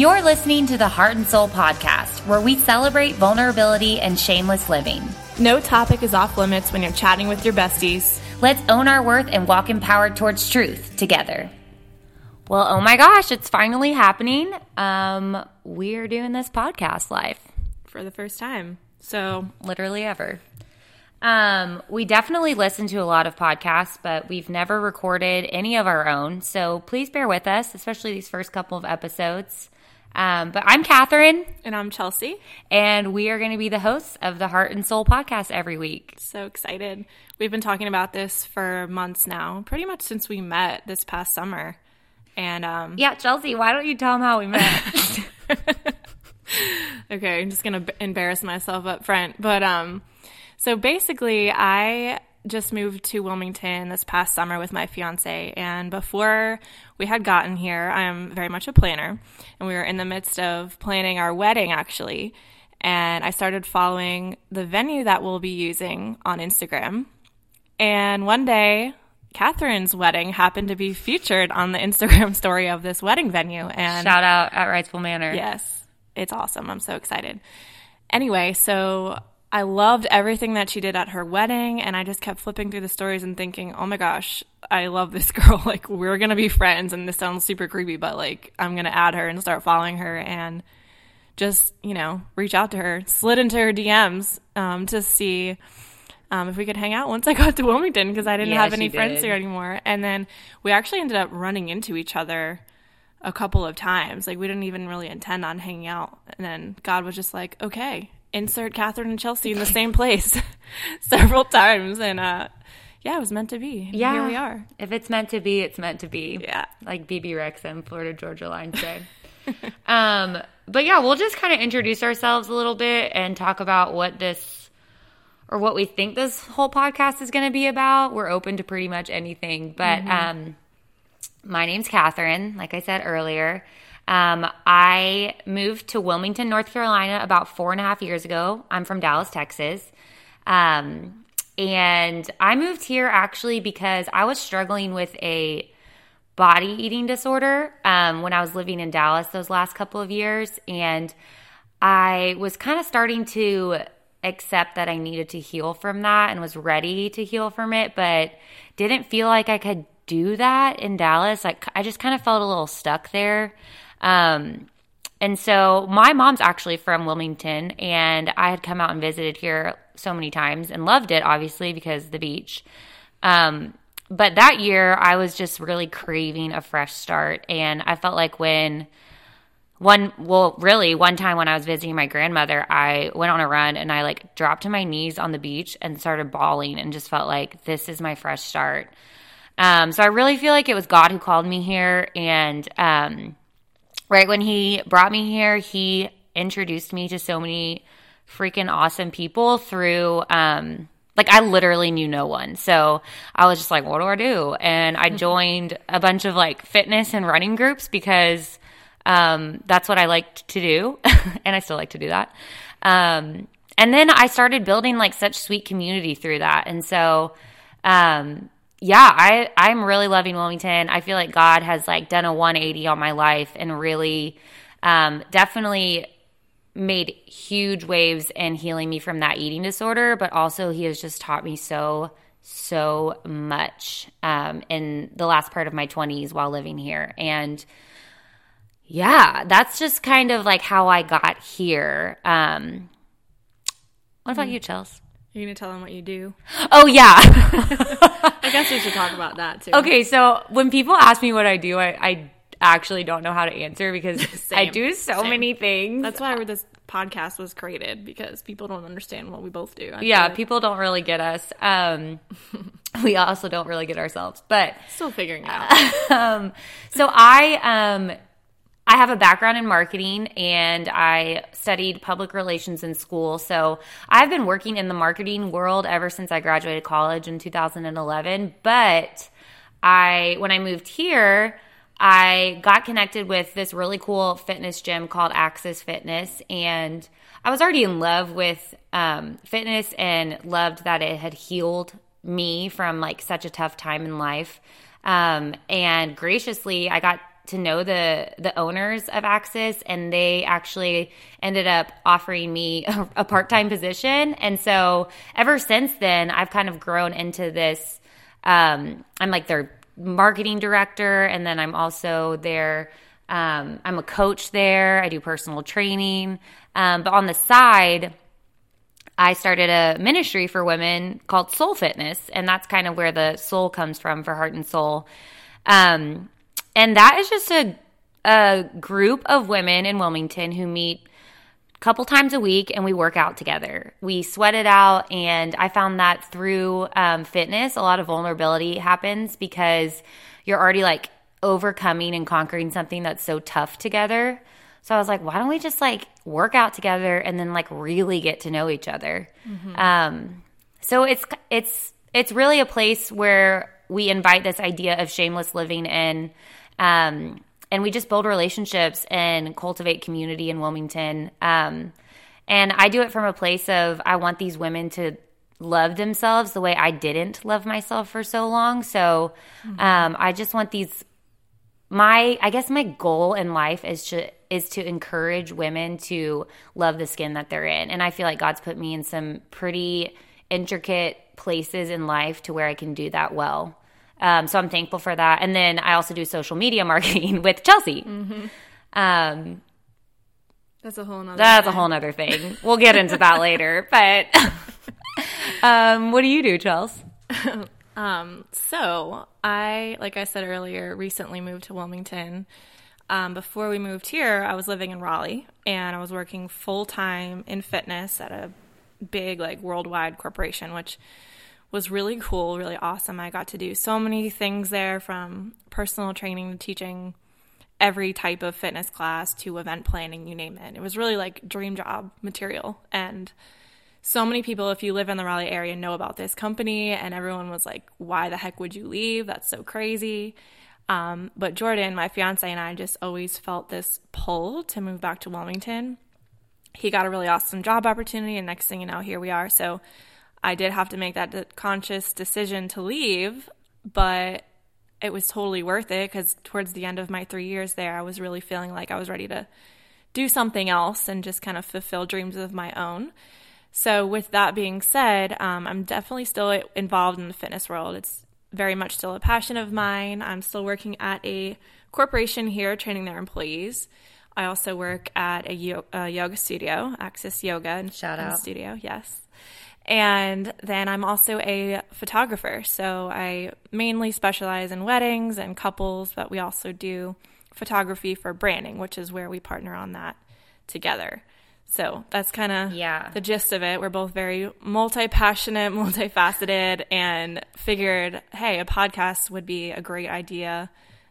You're listening to the Heart and Soul podcast, where we celebrate vulnerability and shameless living. No topic is off limits when you're chatting with your besties. Let's own our worth and walk empowered towards truth together. Well, oh my gosh, it's finally happening. Um, we're doing this podcast live for the first time. So, literally ever. Um, we definitely listen to a lot of podcasts, but we've never recorded any of our own. So please bear with us, especially these first couple of episodes. Um, but I'm Catherine. And I'm Chelsea. And we are going to be the hosts of the Heart and Soul podcast every week. So excited. We've been talking about this for months now, pretty much since we met this past summer. And um, yeah, Chelsea, why don't you tell them how we met? okay, I'm just going to embarrass myself up front. But um, so basically, I just moved to Wilmington this past summer with my fiance. And before we had gotten here, I'm very much a planner. And we were in the midst of planning our wedding, actually. And I started following the venue that we'll be using on Instagram. And one day, Catherine's wedding happened to be featured on the Instagram story of this wedding venue. And shout out at Wrightsville Manor. Yes, it's awesome. I'm so excited. Anyway, so I loved everything that she did at her wedding, and I just kept flipping through the stories and thinking, oh my gosh, I love this girl. Like, we're gonna be friends, and this sounds super creepy, but like, I'm gonna add her and start following her and just, you know, reach out to her. Slid into her DMs um, to see um, if we could hang out once I got to Wilmington because I didn't yeah, have any friends did. here anymore. And then we actually ended up running into each other a couple of times. Like, we didn't even really intend on hanging out. And then God was just like, okay insert Catherine and Chelsea in the same place several times. And uh, yeah, it was meant to be. Yeah. Here we are. If it's meant to be, it's meant to be. Yeah. Like Bebe Rexha, Florida Georgia Line said. um, but yeah, we'll just kind of introduce ourselves a little bit and talk about what this or what we think this whole podcast is going to be about. We're open to pretty much anything. But mm-hmm. um, my name's Catherine, like I said earlier. Um, I moved to Wilmington, North Carolina about four and a half years ago. I'm from Dallas, Texas. Um, and I moved here actually because I was struggling with a body eating disorder um, when I was living in Dallas those last couple of years. And I was kind of starting to accept that I needed to heal from that and was ready to heal from it, but didn't feel like I could do that in Dallas. Like I just kind of felt a little stuck there. Um, and so my mom's actually from Wilmington, and I had come out and visited here so many times and loved it, obviously, because the beach. Um, but that year, I was just really craving a fresh start. And I felt like when one, well, really, one time when I was visiting my grandmother, I went on a run and I like dropped to my knees on the beach and started bawling and just felt like this is my fresh start. Um, so I really feel like it was God who called me here. And, um, right when he brought me here, he introduced me to so many freaking awesome people through um like I literally knew no one. So I was just like, what do I do? And I mm-hmm. joined a bunch of like fitness and running groups because um that's what I liked to do and I still like to do that. Um and then I started building like such sweet community through that. And so um yeah, I I'm really loving Wilmington. I feel like God has like done a 180 on my life and really um, definitely made huge waves in healing me from that eating disorder, but also he has just taught me so so much um, in the last part of my 20s while living here and yeah, that's just kind of like how I got here. Um, what about mm. you, Chels? You're gonna tell them what you do. Oh yeah. I guess we should talk about that too. Okay, so when people ask me what I do, I, I actually don't know how to answer because I do so Same. many things. That's why this podcast was created because people don't understand what we both do. I yeah, people don't really get us. Um, we also don't really get ourselves, but still figuring out. um, so I um I have a background in marketing and I studied public relations in school. So I've been working in the marketing world ever since I graduated college in 2011. But I, when I moved here, I got connected with this really cool fitness gym called Axis Fitness. And I was already in love with um, fitness and loved that it had healed me from like such a tough time in life. Um, and graciously, I got to know the the owners of Axis, and they actually ended up offering me a, a part time position. And so ever since then, I've kind of grown into this. Um, I'm like their marketing director, and then I'm also their. Um, I'm a coach there. I do personal training, um, but on the side. I started a ministry for women called Soul Fitness, and that's kind of where the soul comes from for heart and soul. Um, and that is just a a group of women in Wilmington who meet a couple times a week and we work out together. We sweat it out, and I found that through um, fitness, a lot of vulnerability happens because you're already like overcoming and conquering something that's so tough together. So I was like, why don't we just like work out together and then like really get to know each other? Um, so it's it's it's really a place where we invite this idea of shameless living in, um, and we just build relationships and cultivate community in Wilmington. Um, and I do it from a place of I want these women to love themselves the way I didn't love myself for so long. So um, I just want these my I guess my goal in life is to is to encourage women to love the skin that they're in. And I feel like God's put me in some pretty intricate places in life to where I can do that well. Um, so I'm thankful for that. And then I also do social media marketing with Chelsea. Um, That's a whole nother. that's a whole nother thing. We'll get into that later. But um, what do you do, Chelsea? Um, so I, like I said earlier, recently moved to Wilmington. Um, before we moved here, I was living in Raleigh and I was working full time in fitness at a big, like, worldwide corporation, which was really cool, really awesome. I got to do so many things there from personal training to teaching every type of fitness class to event planning, you name it. It was really like dream job material. And so many people, if you live in the Raleigh area, know about this company, and everyone was like, why the heck would you leave? That's so crazy. Um, but Jordan, my fiance, and I just always felt this pull to move back to Wilmington. He got a really awesome job opportunity, and next thing you know, here we are. So I did have to make that conscious decision to leave, but it was totally worth it because towards the end of my three years there, I was really feeling like I was ready to do something else and just kind of fulfill dreams of my own. So, with that being said, um, I'm definitely still involved in the fitness world. It's very much still a passion of mine. I'm still working at a corporation here training their employees. I also work at a, yo- a yoga studio, Axis Yoga and Shout and out. Studio. Yes. And then I'm also a photographer. So I mainly specialize in weddings and couples, but we also do photography for branding, which is where we partner on that together. So that's kind of Yeah. the gist of it. We're both very multi passionate, multifaceted, and figured, hey, a podcast would be a great idea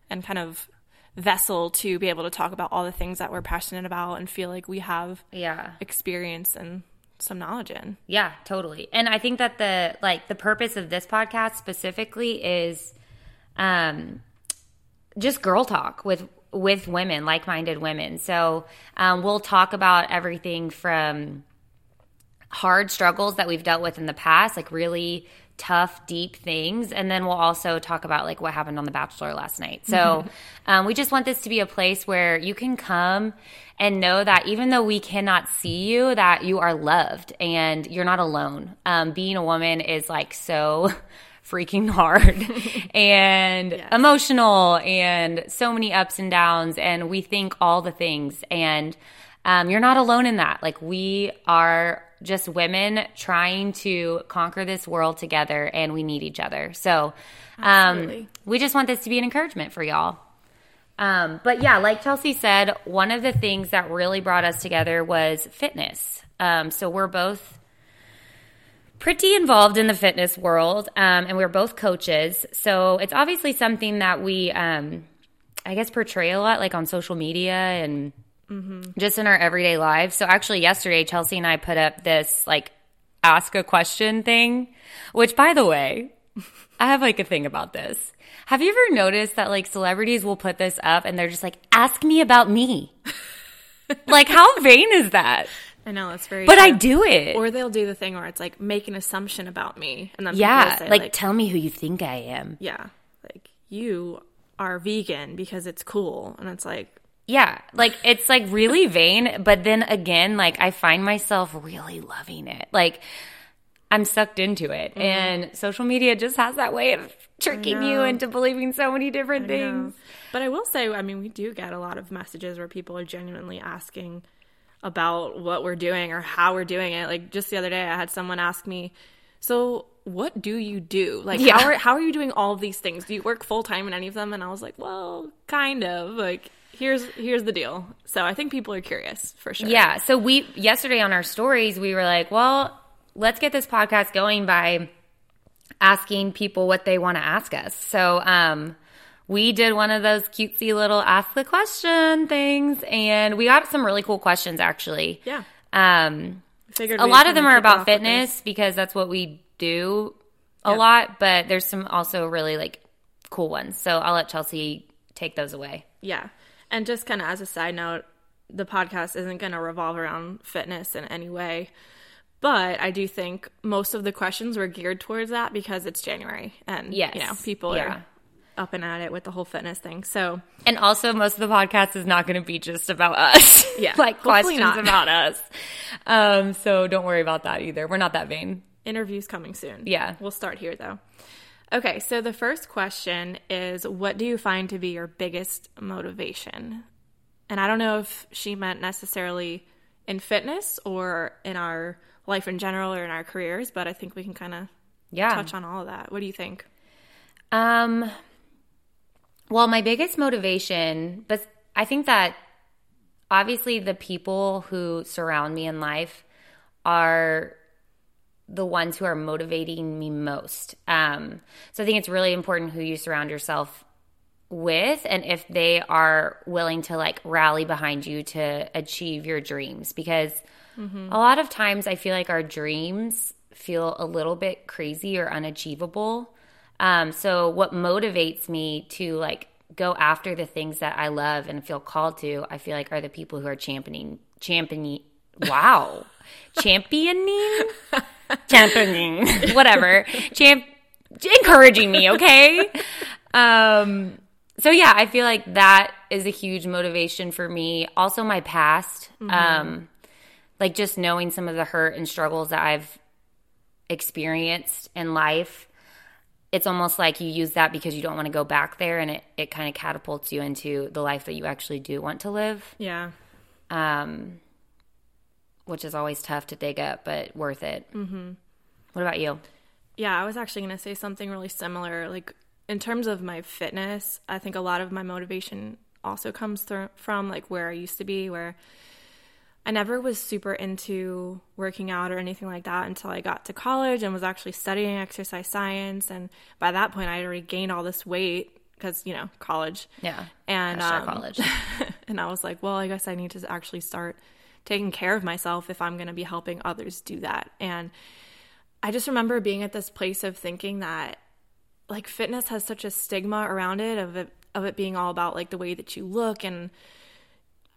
and kind of vessel to be able to talk about all the things that we're passionate about and feel like we have Yeah. experience and some knowledge in. Yeah, totally. And I think that the like the purpose of this podcast specifically is um just girl talk with with women, like-minded women. So, um we'll talk about everything from hard struggles that we've dealt with in the past, like really tough, deep things. And then we'll also talk about like what happened on The Bachelor last night. So um, we just want this to be a place where you can come and know that even though we cannot see you, that you are loved and you're not alone. Um, being a woman is like so freaking hard and emotional and so many ups and downs. And we think all the things. And um, you're not alone in that. Like, we are just women trying to conquer this world together, and we need each other. So, um, we just want this to be an encouragement for y'all. Um, but yeah, like Chelsea said, one of the things that really brought us together was fitness. Um, so we're both pretty involved in the fitness world, um, and we're both coaches. So it's obviously something that we, um, I guess, portray a lot, like on social media and just in our everyday lives. So actually, yesterday, Chelsea and I put up this like ask a question thing, which, by the way, I have like a thing about this. Have you ever noticed that like celebrities will put this up and they're just like, ask me about me? like, how vain is that? I know that's very. But I do it. Or they'll do the thing where it's like make an assumption about me, and then yeah. say, like, like, tell me who you think I am. yeah, like you are vegan because it's cool. And it's like, Yeah, like it's like really vain, but then again, like I find myself really loving it. Like I'm sucked into it. Mm-hmm. And social media just has that way of tricking you into believing so many different things. But I will say, I mean, we do get a lot of messages where people are genuinely asking about what we're doing or how we're doing it. Like just the other day, I had someone ask me, "So, what do you do? Like, Yeah. how are how are you doing all of these things? Do you work full time in any of them?" And I was like, "Well, kind of. Like, here's here's the deal." So I think people are curious for sure. Yeah. So we yesterday on our stories, we were like, well, let's get this podcast going by asking people what they want to ask us. So um we did one of those cutesy little ask the question things and we got some really cool questions actually. yeah. Um figured a lot of them are about fitness because that's what we do a Yep. lot, but there's some also really like cool ones. So I'll let Chelsea take those away. Yeah. And just kind of as a side note, the podcast isn't going to revolve around fitness in any way. But I do think most of the questions were geared towards that because it's January and Yes. you know, people Yeah. are up and at it with the whole fitness thing. So, And also, most of the podcast is not going to be just about us. Yeah, like questions not. about us. Um, so don't worry about that either. We're not that vain. interviews coming soon. Yeah. We'll start here though. Okay, so the first question is what do you find to be your biggest motivation? And I don't know if she meant necessarily in fitness or in our life in general or in our careers, but I think we can kind of Yeah. touch on all of that. What do you think? Um, well, my biggest motivation, but I think that obviously the people who surround me in life are the ones who are motivating me most. Um, so I think it's really important who you surround yourself with and if they are willing to like rally behind you to achieve your dreams because a lot of times I feel like our dreams feel a little bit crazy or unachievable. Um, so what motivates me to like go after the things that I love and feel called to, I feel like are the people who are championing, championing, wow, championing, championing, whatever, champ, encouraging me. Okay. Um, so yeah, I feel like that is a huge motivation for me. Also my past, um, like just knowing some of the hurt and struggles that I've experienced in life it's almost like you use that because you don't want to go back there and it, it kind of catapults you into the life that you actually do want to live Yeah. um, which is always tough to dig up but worth it mm-hmm. what about you Yeah, I was actually going to say something really similar. Like, in terms of my fitness, I think a lot of my motivation also comes through from like where I used to be, where I never was super into working out or anything like that until I got to college and was actually studying exercise science. And by that point, I had already gained all this weight because, you know, college. yeah And um, college and I was like, well, I guess I need to actually start taking care of myself if I'm going to be helping others do that. And I just remember being at this place of thinking that like fitness has such a stigma around it of it of it being all about like the way that you look and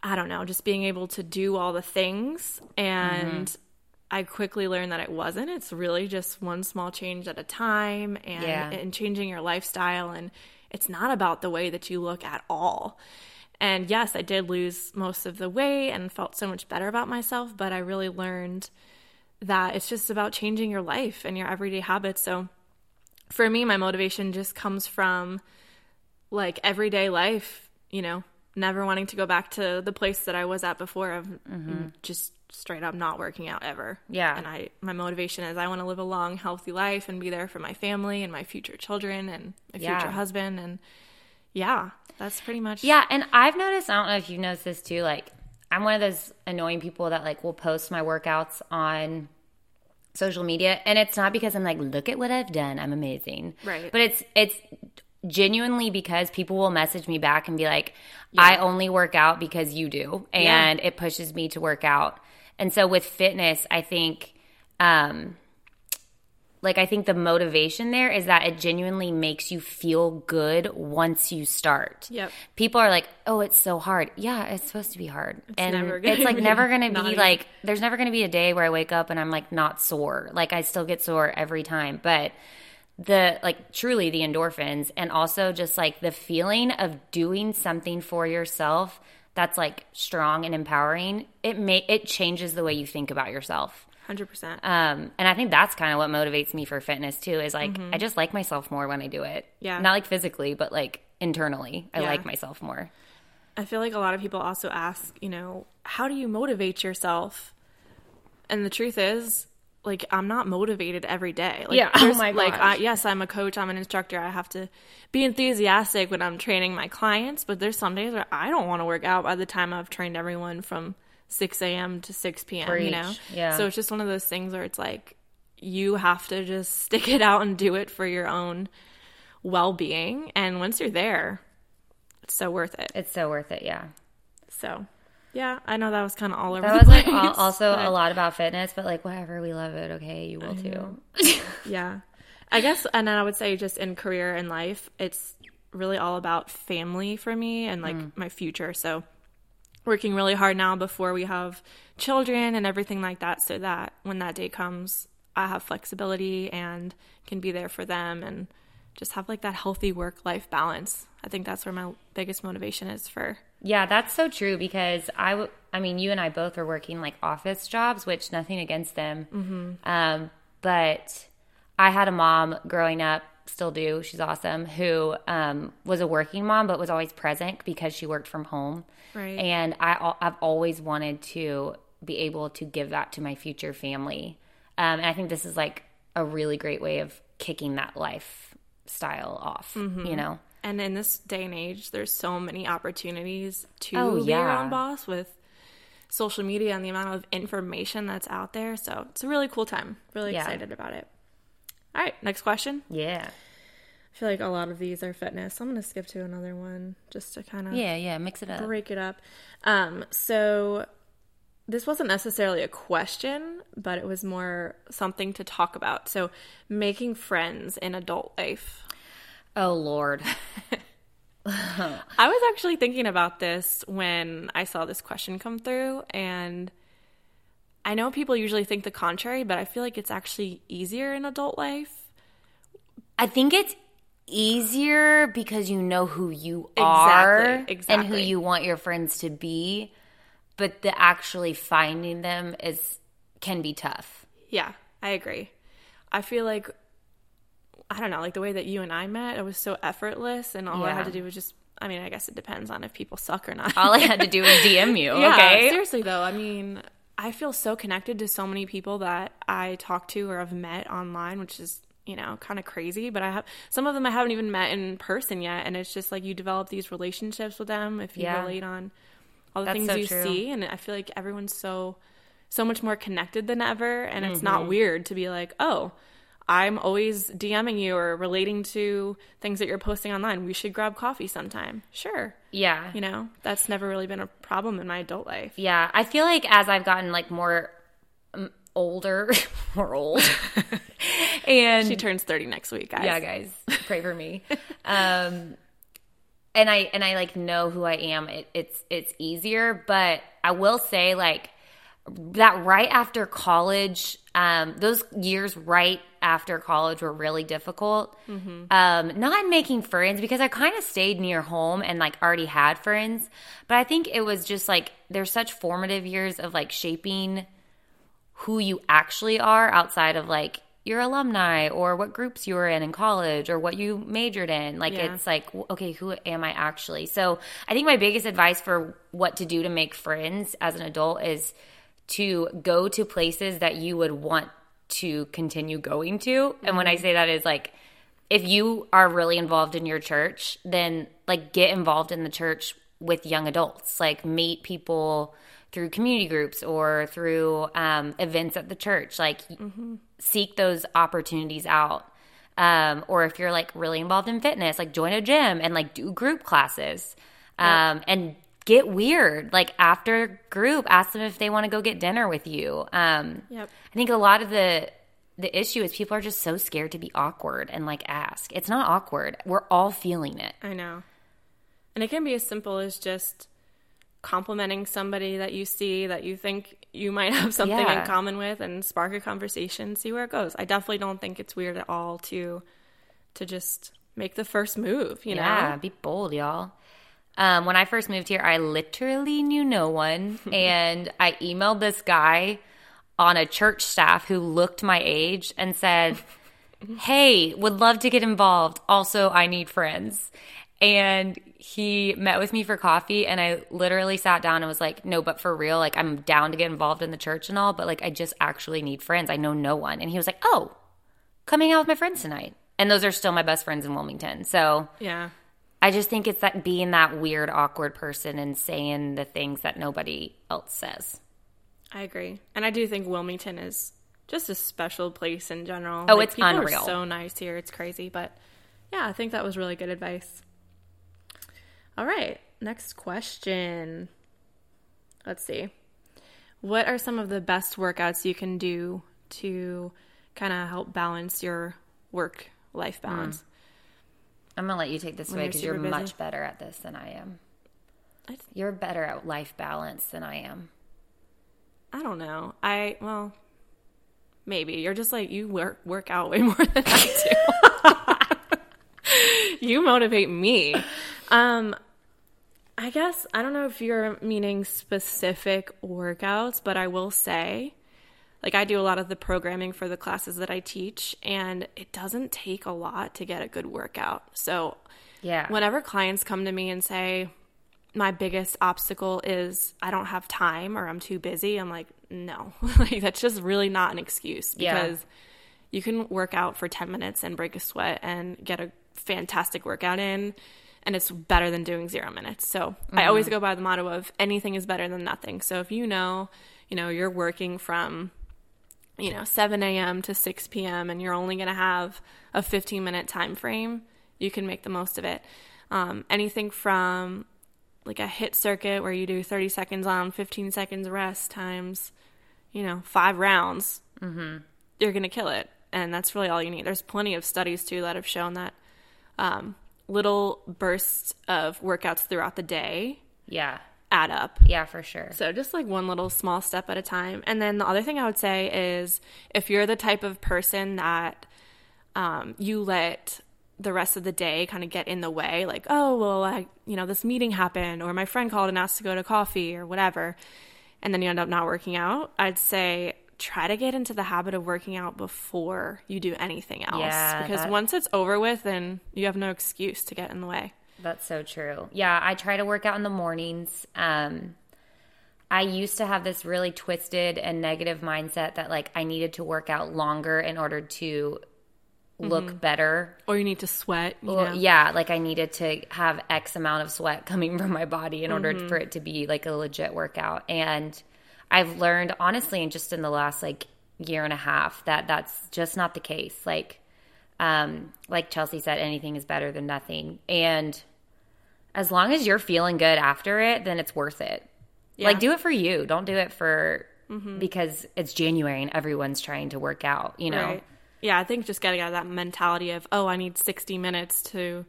I don't know, just being able to do all the things and I quickly learned that it wasn't. It's really just one small change at a time and Yeah. and changing your lifestyle and it's not about the way that you look at all. And yes, I did lose most of the weight and felt so much better about myself, but I really learned that it's just about changing your life and your everyday habits. So for me, my motivation just comes from like everyday life, you know, never wanting to go back to the place that I was at before of mm-hmm. just straight up not working out ever. Yeah. And I my motivation is I want to live a long, healthy life and be there for my family and my future children and my Yeah. future husband and yeah, that's pretty much Yeah, and I've noticed, I don't know if you've noticed this too, like I'm one of those annoying people that like will post my workouts on social media and it's not because I'm like, look at what I've done. I'm amazing. Right. But it's it's genuinely because people will message me back and be like, I only work out because you do. And it pushes me to work out. And so with fitness, I think um like I think the motivation there is that it genuinely makes you feel good once you start. Yep. People are like, "Oh, it's so hard." Yeah, it's supposed to be hard. and never gonna it's like never going to be like there's never going to be a day where I wake up and I'm like not sore. Like I still get sore every time, but the like truly the endorphins and also just like the feeling of doing something for yourself that's like strong and empowering it may it changes the way you think about yourself 100%. um and i think that's kind of what motivates me for fitness too is like i just like myself more when i do it Mm-hmm. Yeah. not like physically but like internally i Yeah. like myself more I feel like a lot of people also ask, you know, how do you motivate yourself? And the truth is, like, I'm not motivated every day. Like, Yeah. Oh my Like, gosh. I, yes, I'm a coach, I'm an instructor. I have to be enthusiastic when I'm training my clients, but there's some days where I don't want to work out by the time I've trained everyone from 6 a.m. to 6 p.m., you know? Yeah. So it's just one of those things where it's like, you have to just stick it out and do it for your own well being. And once you're there, it's so worth it. it's so worth it yeah So, yeah, I know that was kind of all over that the was like place. al- also but a lot about fitness but like whatever we love it okay you will too Yeah, I guess, and then I would say just in career and life, it's really all about family for me and like Mm. my future. So, working really hard now before we have children and everything like that, so that when that day comes, I have flexibility and can be there for them and just have like that healthy work life balance. I think that's where my biggest motivation is for. Yeah, that's so true because I, w- I mean, you and I both are working like office jobs, which nothing against them. Mm-hmm. Um, but I had a mom growing up, still do. She's awesome. Who um, was a working mom, but was always present because she worked from home. Right. And I, I've always wanted to be able to give that to my future family. Um, and I think this is like a really great way of kicking that lifestyle off. Mm-hmm. You know. And in this day and age, there's so many opportunities to Oh, be your yeah. own boss with social media and the amount of information that's out there. So it's a really cool time. Really Yeah. excited about it. All right, next question. Yeah. I feel like a lot of these are fitness. I'm going to skip to another one just to kind of Yeah. Yeah. Mix it up. break it up. Um, so this wasn't necessarily a question, but it was more something to talk about. So making friends in adult life. Oh Lord. I was actually thinking about this when I saw this question come through, and I know people usually think the contrary, but I feel like it's actually easier in adult life. I think it's easier because you know who you are Exactly, and who you want your friends to be, but the actually finding them is can be tough. Yeah, I agree. I feel like I don't know, like the way that you and I met, it was so effortless, and all I had to do was just. I mean, I guess it depends on if people suck or not. All I had to do was DM you, Yeah, okay? seriously though, I mean, I feel so connected to so many people that I talk to or have met online, which is you know kind of crazy. But I have some of them I haven't even met in person yet, and it's just like you develop these relationships with them if you Yeah. relate on all the That's things so you true. see, and I feel like everyone's so so much more connected than ever, and it's Mm-hmm. not weird to be like, oh. I'm always DMing you or relating to things that you're posting online. We should grab coffee sometime. Sure. Yeah. You know, that's never really been a problem in my adult life. Yeah, I feel like as I've gotten like more um, older, more old, and She turns 30 next week, guys. yeah, guys, pray for me. um, and I and I like know who I am. It, it's it's easier, but I will say like that right after college, um, those years right after college were really difficult. Um, not making friends because I kind of stayed near home and like already had friends, but I think it was just like there's such formative years of like shaping who you actually are outside of like your alumni or what groups you were in in college or what you majored in. Like Yeah. it's like, okay, who am I actually? So I think my biggest advice for what to do to make friends as an adult is to go to places that you would want to continue going to. And when I say that is like, if you are really involved in your church, then like get involved in the church with young adults. Like meet people through community groups or through um, events at the church. Like seek those opportunities out. Um, or if you're like really involved in fitness, like join a gym and like do group classes. Um, and get weird. Like after group, ask them if they want to go get dinner with you. Um, Yep. I think a lot of the the issue is people are just so scared to be awkward and like ask. It's not awkward. We're all feeling it. I know. And it can be as simple as just complimenting somebody that you see that you think you might have something Yeah. in common with and spark a conversation, see where it goes. I definitely don't think it's weird at all to to just make the first move, you know? Yeah, be bold, y'all. Um, when I first moved here, I literally knew no one, and I emailed this guy on a church staff who looked my age and said, "Hey, would love to get involved. Also, I need friends." And he met with me for coffee, and I literally sat down and was like, "No, but for real, like I'm down to get involved in the church and all, but like I just actually need friends. I know no one." And he was like, "Oh, coming out with my friends tonight." And those are still my best friends in Wilmington. So Yeah. I just think it's that being that weird, awkward person and saying the things that nobody else says. I agree. And I do think Wilmington is just a special place in general. Oh, it's people unreal. Are so nice here. It's crazy. But yeah, I think that was really good advice. All right. Next question. Let's see. What are some of the best workouts you can do to kind of help balance your work life balance? Mm. I'm gonna let you take this away you're because you're busy? much better at this than I am. I- You're better at life balance than I am. I don't know. I well, maybe you're just like you work work out way more than I do. you motivate me. Um, I guess I don't know if you're meaning specific workouts, but I will say, like I do a lot of the programming for the classes that I teach, and it doesn't take a lot to get a good workout. So Yeah. whenever clients come to me and say my biggest obstacle is I don't have time or I'm too busy, I'm like, no, like that's just really not an excuse Yeah. because you can work out for 10 minutes and break a sweat and get a fantastic workout in and it's better than doing 0 minutes. So, I always mm-hmm. go by the motto of anything is better than nothing. So, if you know, you know, you're working from you know 7 a.m to 6 p.m and you're only going to have a 15 minute time frame you can make the most of it um, anything from like a HIIT circuit where you do 30 seconds on 15 seconds rest times you know five rounds mm-hmm. you're going to kill it and that's really all you need there's plenty of studies too that have shown that um, little bursts of workouts throughout the day yeah. Add up Yeah, for sure. so just like one little small step at a time. And then the other thing I would say is if you're the type of person that um, you let the rest of the day kind of get in the way, like, oh, well, I, you know, this meeting happened or my friend called and asked to go to coffee or whatever, and then you end up not working out, I'd say try to get into the habit of working out before you do anything else. Yeah, because that- once it's over with, then you have no excuse to get in the way. That's so true. Yeah, I try to work out in the mornings. Um, I used to have this really twisted and negative mindset that like I needed to work out longer in order to look better. Or you need to sweat. You Well, know? yeah, like I needed to have X amount of sweat coming from my body in order for it to be like a legit workout. And I've learned honestly, and just in the last like year and a half, that that's just not the case. Like, um, like Chelsea said, anything is better than nothing. And as long as you're feeling good after it, then it's worth it. Like, do it for you. Don't do it for mm-hmm. because it's January and everyone's trying to work out. You know, Right. Yeah, I think just getting out of that mentality of, oh, I need 60 minutes to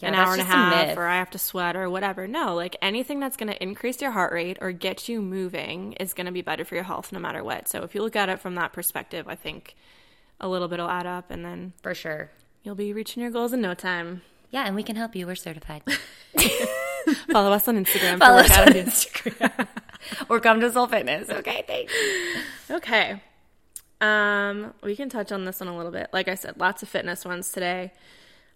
Yeah, an hour and a just a half, or I have to sweat, or whatever. No, like anything that's going to increase your heart rate or get you moving is going to be better for your health no matter what. So if you look at it from that perspective, I think a little bit will add up and then for sure. you'll be reaching your goals in no time. Yeah, and we can help you. We're certified. Follow us on Instagram Follow us on. Instagram. or come to Soul Fitness. Okay, thanks. Okay. Um, we can touch on this one a little bit. Like I said, lots of fitness ones today.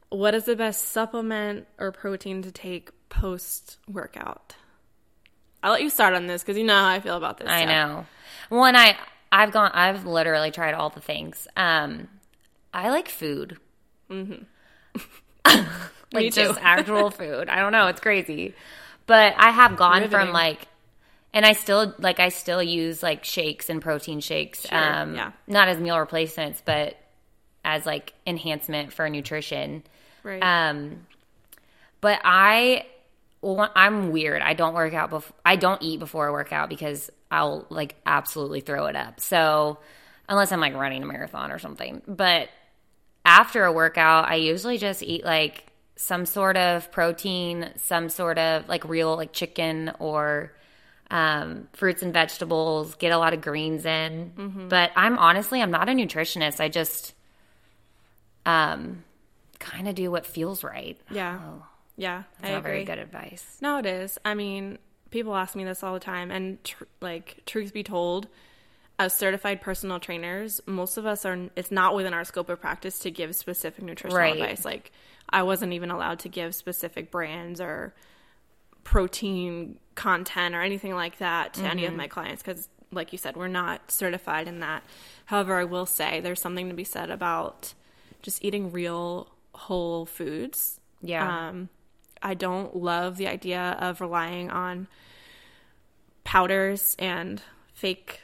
What is the best supplement or protein to take post workout? I'll let you start on this because you know how I feel about this. I stuff. know. One, I I've gone. I've literally tried all the things. Um, I like food. Mm-hmm. like just actual food. I don't know. It's crazy, but I have gone Riveting. from like. And I still like I still use like shakes and protein shakes. Sure, um yeah. not as meal replacements, but as like enhancement for nutrition. Right. Um, but I, I'm weird. I don't work out before. I don't eat before I work out because I'll like absolutely throw it up. So unless I'm like running a marathon or something, but after a workout, I usually just eat like some sort of protein, some sort of like real like chicken or um, fruits and vegetables. Get a lot of greens in. But I'm honestly, I'm not a nutritionist. I just um kind of do what feels right. Yeah. Oh, Yeah, that's I not agree. very good advice. No, it is. I mean, people ask me this all the time, and tr- like, truth be told, as certified personal trainers, most of us are. It's not within our scope of practice to give specific nutritional Right. advice. Like, I wasn't even allowed to give specific brands or protein content or anything like that to any of my clients because, like you said, we're not certified in that. However, I will say there's something to be said about just eating real whole foods. Yeah. Um, I don't love the idea of relying on powders and fake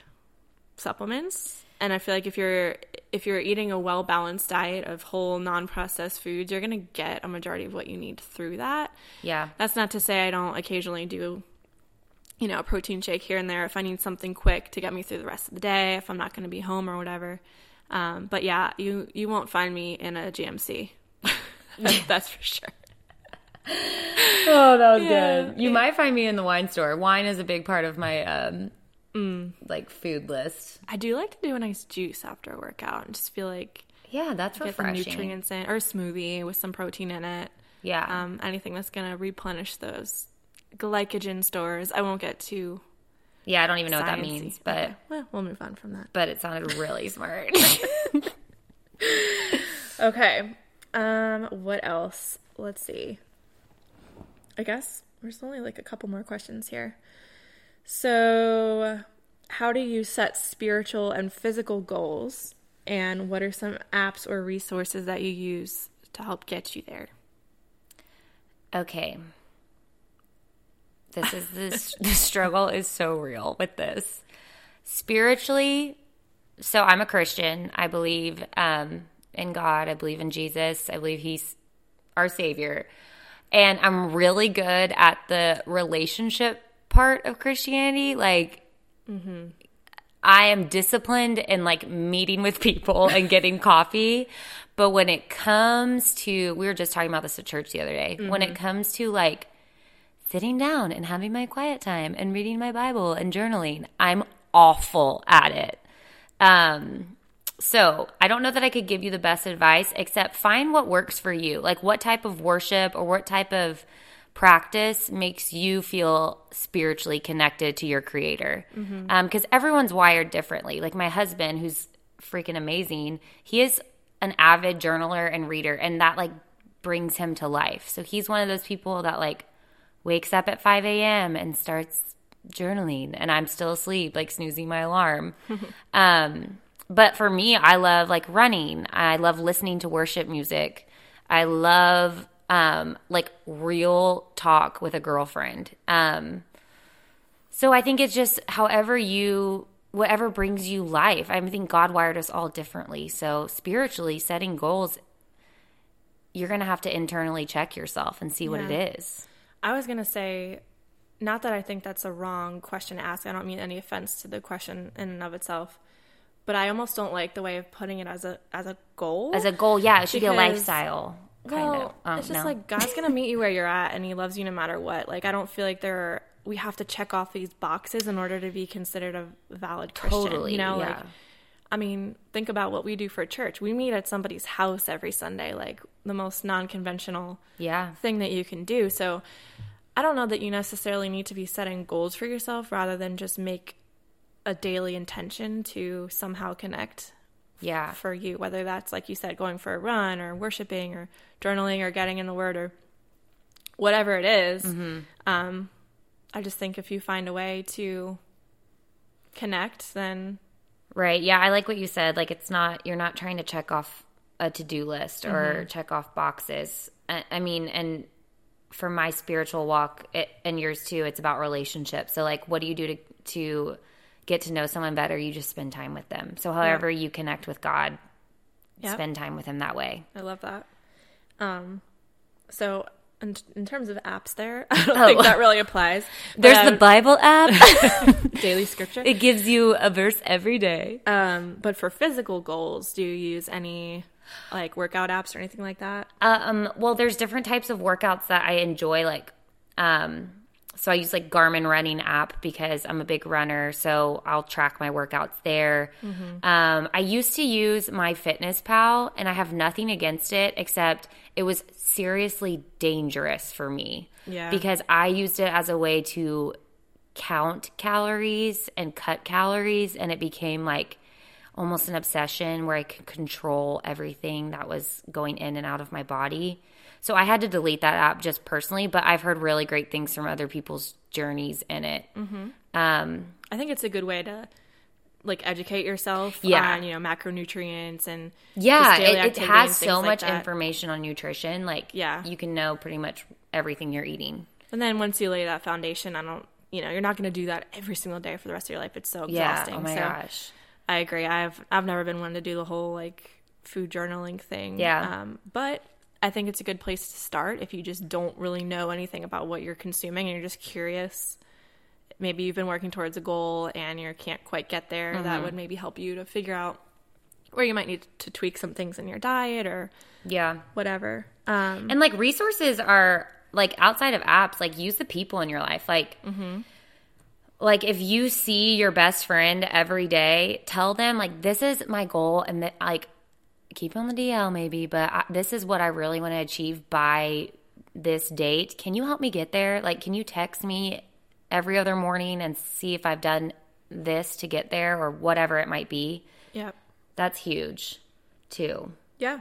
supplements. And I feel like if you're if you're eating a well balanced diet of whole non processed foods, you're gonna get a majority of what you need through that. yeah. That's not to say I don't occasionally do, you know, a protein shake here and there if I need something quick to get me through the rest of the day, if I'm not going to be home or whatever. Um, but yeah, you you won't find me in a GNC. That's for sure. Oh, that was Yeah. good. You might find me in the wine store. Wine is a big part of my um like food list. I do like to do a nice juice after a workout and just feel like Yeah, that's get refreshing. nutrients in, or a smoothie with some protein in it. Yeah. Um, anything that's going to replenish those glycogen stores. I won't get too yeah, I don't even know what that means, but Okay, well, we'll move on from that. but it sounded really smart. Okay. Um, what else? Let's see. I guess there's only like a couple more questions here. So, how do you set spiritual and physical goals? And what are some apps or resources that you use to help get you there? okay. This is this the struggle is so real with this. Spiritually, so I'm a Christian. I believe um in God. I believe in Jesus. I believe he's our savior. And I'm really good at the relationship part of Christianity. Like I am disciplined in like meeting with people and getting coffee. But when it comes to, we were just talking about this at church the other day. When it comes to like sitting down and having my quiet time and reading my Bible and journaling, I'm awful at it. Um, so I don't know that I could give you the best advice, except find what works for you. Like what type of worship or what type of practice makes you feel spiritually connected to your creator. Because everyone's wired differently. Like my husband, who's freaking amazing, he is an avid journaler and reader, and that like brings him to life. So he's one of those people that like wakes up at 5 a.m. and starts journaling, and I'm still asleep, like snoozing my alarm. um, but for me, I love like running. I love listening to worship music. I love um, like real talk with a girlfriend. Um, so I think it's just however you, whatever brings you life. I think God wired us all differently. So spiritually, setting goals, you're going to have to internally check yourself and see what Yeah. it is. I was going to say, not that I think that's a wrong question to ask. I don't mean any offense to the question in and of itself, but I almost don't like the way of putting it as a as a goal. As a goal, yeah, it should be a Because- lifestyle. Kind well, of. Um, it's just no. like God's gonna meet you where you're at, and He loves you no matter what. Like I don't feel like there are, we have to check off these boxes in order to be considered a valid Christian. Totally, you know, like. I mean, think about what we do for church. We meet at somebody's house every Sunday, like the most non-conventional yeah. thing that you can do. So I don't know that you necessarily need to be setting goals for yourself rather than just make a daily intention to somehow connect Yeah. for you, whether that's like you said, going for a run or worshiping or journaling or getting in the word or whatever it is. Um, I just think if you find a way to connect, then Right. Yeah, I like what you said. Like it's not you're not trying to check off a to-do list or check off boxes. I, I mean, and for my spiritual walk it, and yours too, it's about relationships. So like what do you do to to get to know someone better? You just spend time with them. So however you connect with God, Yep. spend time with him that way. I love that. Um, so in, in terms of apps, there, I don't Oh. think that really applies. There's the um, Bible app. daily scripture. it gives you a verse every day. Um, but for physical goals, do you use any like workout apps or anything like that? Um, well, there's different types of workouts that I enjoy, like um, so I use like Garmin running app because I'm a big runner, so I'll track my workouts there. Um, I used to use MyFitnessPal, and I have nothing against it except it was seriously dangerous for me. Yeah. because I used it as a way to count calories and cut calories, and it became like almost an obsession where I could control everything that was going in and out of my body. So I had to delete that app just personally, but I've heard really great things from other people's journeys in it. Um, I think it's a good way to like educate yourself Yeah. on you know macronutrients and yeah, it, it has so much information on nutrition. Like, Yeah. you can know pretty much everything you're eating. And then once you lay that foundation, I don't you know you're not going to do that every single day for the rest of your life. It's so Yeah. exhausting. Oh my so gosh. I agree. I've I've never been one to do the whole like food journaling thing. Yeah. Um, but I think it's a good place to start if you just don't really know anything about what you're consuming and you're just curious. Maybe you've been working towards a goal and you can't quite get there. Mm-hmm. That would maybe help you to figure out where you might need to tweak some things in your diet or Yeah. whatever. Um, And like resources are like outside of apps, like use the people in your life. Like, like if you see your best friend every day, tell them like this is my goal, and that like keep on the DL maybe, but I, this is what I really want to achieve by this date. Can you help me get there? Like, can you text me every other morning and see if I've done this to get there or whatever it might be? yeah. That's huge too. Yeah.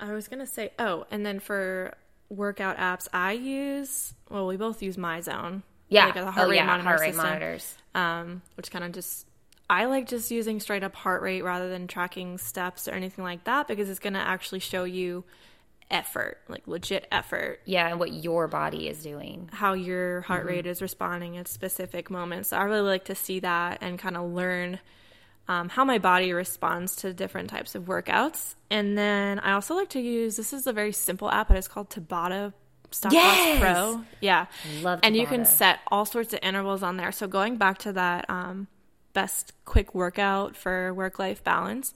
I was going to say, oh, and then for workout apps, I use, well, we both use MyZone. Yeah. Like a heart oh, rate yeah. monitor heart rate system, monitors. Um, which kind of just, I like just using straight up heart rate rather than tracking steps or anything like that because it's going to actually show you effort, like legit effort, Yeah, and what your body is doing. how your heart rate is responding at specific moments. So I really like to see that and kind of learn um, how my body responds to different types of workouts. And then I also like to use this is a very simple app, but it's called Tabata Stop Yes! Loss Pro. Yeah, Love and you can set all sorts of intervals on there. So going back to that um, best quick workout for work life balance,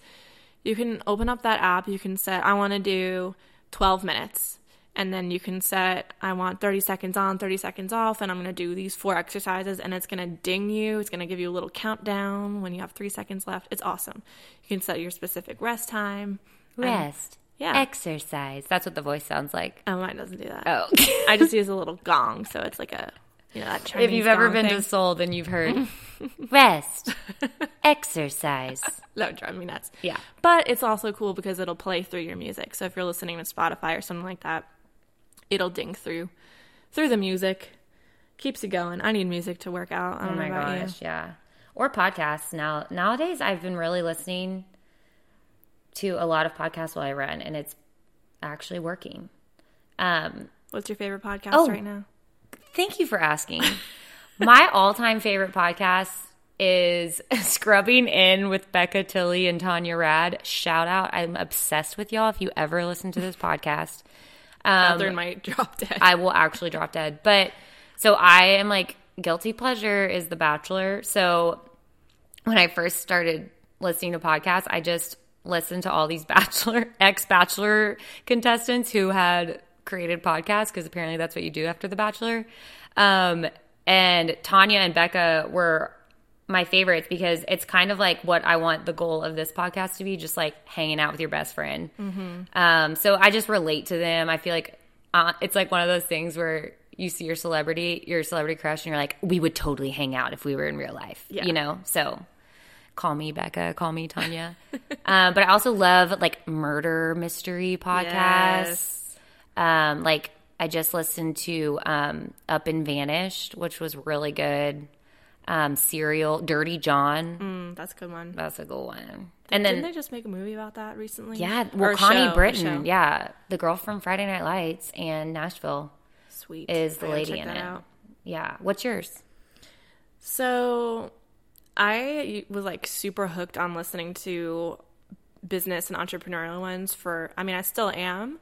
you can open up that app. You can set I want to do 12 minutes. And then you can set, I want 30 seconds on, 30 seconds off, and I'm going to do these four exercises, and it's going to ding you. It's going to give you a little countdown when you have three seconds left. It's awesome. You can set your specific rest time. Rest. yeah. Exercise. That's what the voice sounds like. Oh, mine doesn't do that. Oh. I just use a little gong, so it's like a, you that if you've ever been thing. to Seoul, then you've heard rest. Exercise. that would drive me nuts. Yeah. But it's also cool because it'll play through your music. So if you're listening to Spotify or something like that, it'll ding through through the music. Keeps you going. I need music to work out. Oh my gosh, yeah. Or podcasts. Now nowadays I've been really listening to a lot of podcasts while I run and it's actually working. Um. What's your favorite podcast Oh. right now? Thank you for asking. My all time favorite podcast is Scrubbing In with Becca Tilley and Tanya Rad. Shout out. I'm obsessed with y'all. If you ever listen to this podcast, um, Catherine might drop dead. I will actually drop dead. But so I am like, guilty pleasure is The Bachelor. So when I first started listening to podcasts, I just listened to all these Bachelor, ex Bachelor contestants who had created podcasts because apparently that's what you do after The Bachelor. Um, and Tanya and Becca were my favorites because it's kind of like what I want the goal of this podcast to be just like hanging out with your best friend. Um, so I just relate to them. I feel like uh, it's like one of those things where you see your celebrity, your celebrity crush, and you're like, we would totally hang out if we were in real life, Yeah. you know? So call me Becca, call me Tanya. um, but I also love like murder mystery podcasts. Yes. Um, like I just listened to um, Up and Vanished, which was really good. Um, Serial, Dirty John, Mm, that's a good one. that's a good one. And Didn't then they just make a movie about that recently? yeah, well, Connie show, Britton, yeah, the girl from Friday Night Lights and Nashville Sweet. is the I lady in it. out. Yeah, what's yours? So I was like super hooked on listening to business and entrepreneurial ones for I mean I still am.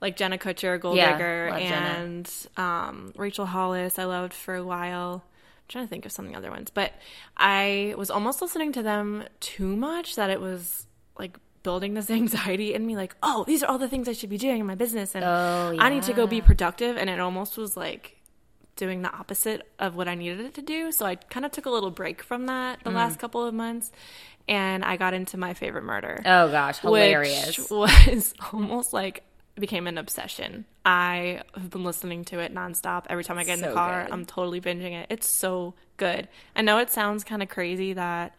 Like Jenna Kutcher, Goal Yeah, Digger, and um, Rachel Hollis, I loved for a while. I'm trying to think of some of the other ones, but I was almost listening to them too much that it was like building this anxiety in me. Like, oh, these are all the things I should be doing in my business, and Oh, I need to go be productive. And it almost was like doing the opposite of what I needed it to do. So I kind of took a little break from that the last couple of months. And I got into my favorite murder. Oh gosh, hilarious. Which was almost like became an obsession. I have been listening to it nonstop. Every time I get in the car, good. I'm totally binging it. It's so good. I know it sounds kind of crazy that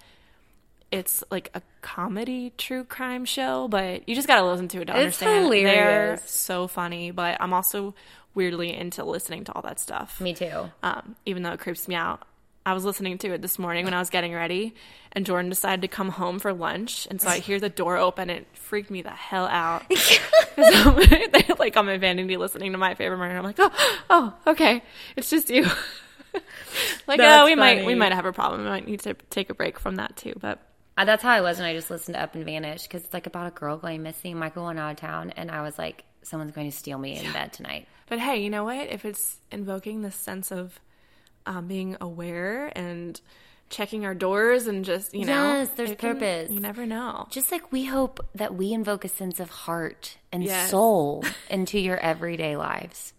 it's like a comedy true crime show, but you just got to listen to it to It's understand. They're hilarious. so funny, but I'm also weirdly into listening to all that stuff. Me too. Um, even though it creeps me out. I was listening to it this morning when I was getting ready, and Jordan decided to come home for lunch, and so I hear the door open. It freaked me the hell out. I'm, like on my vanity listening to my favorite murder. I'm like, oh, oh, okay, it's just you. like, That's oh, we might, we might have a problem. We might need to take a break from that too. But Uh, That's how I was when I just listened to Up and Vanish because it's like about a girl going missing. Michael went out of town, and I was like, someone's going to steal me in bed tonight. But hey, you know what? If it's invoking this sense of um, being aware and checking our doors and just, you know, Yes, there's can- purpose. You never know. Just like we hope that we invoke a sense of heart and Yes. soul into your everyday lives.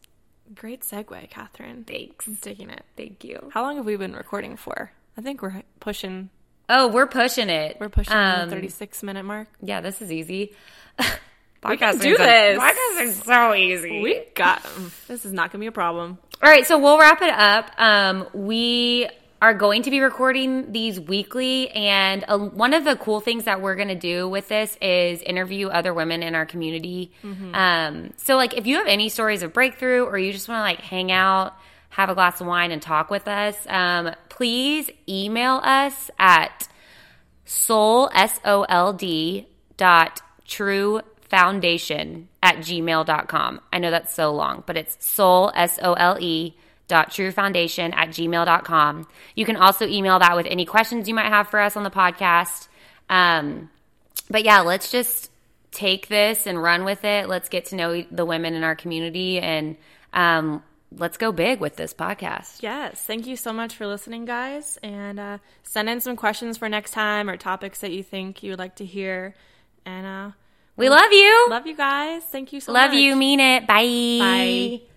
Great segue, Catherine. Thanks. I'm taking it. Thank you. How long have we been recording for? I think we're pushing. Oh, we're pushing it. We're pushing Um, the 36 minute mark. Yeah, this is easy. Podcasting's do this. Podcasting's so easy. We got this. Is not gonna be a problem. All right, so we'll wrap it up. Um, we are going to be recording these weekly, and uh, one of the cool things that we're going to do with this is interview other women in our community. Um, so, like, if you have any stories of breakthrough, or you just want to like hang out, have a glass of wine, and talk with us, um, please email us at sole s o l d dot true foundation at gmail.com i know that's so long but it's sole s o l e dot true foundation at gmail.com you can also email that with any questions you might have for us on the podcast. Um, but yeah let's just take this and run with it. Let's get to know the women in our community and um, let's go big with this podcast. Yes. Thank you so much for listening, guys, and uh, send in some questions for next time or topics that you think you would like to hear. And uh, we love you love you guys. Thank you so much. love you mean it bye Bye.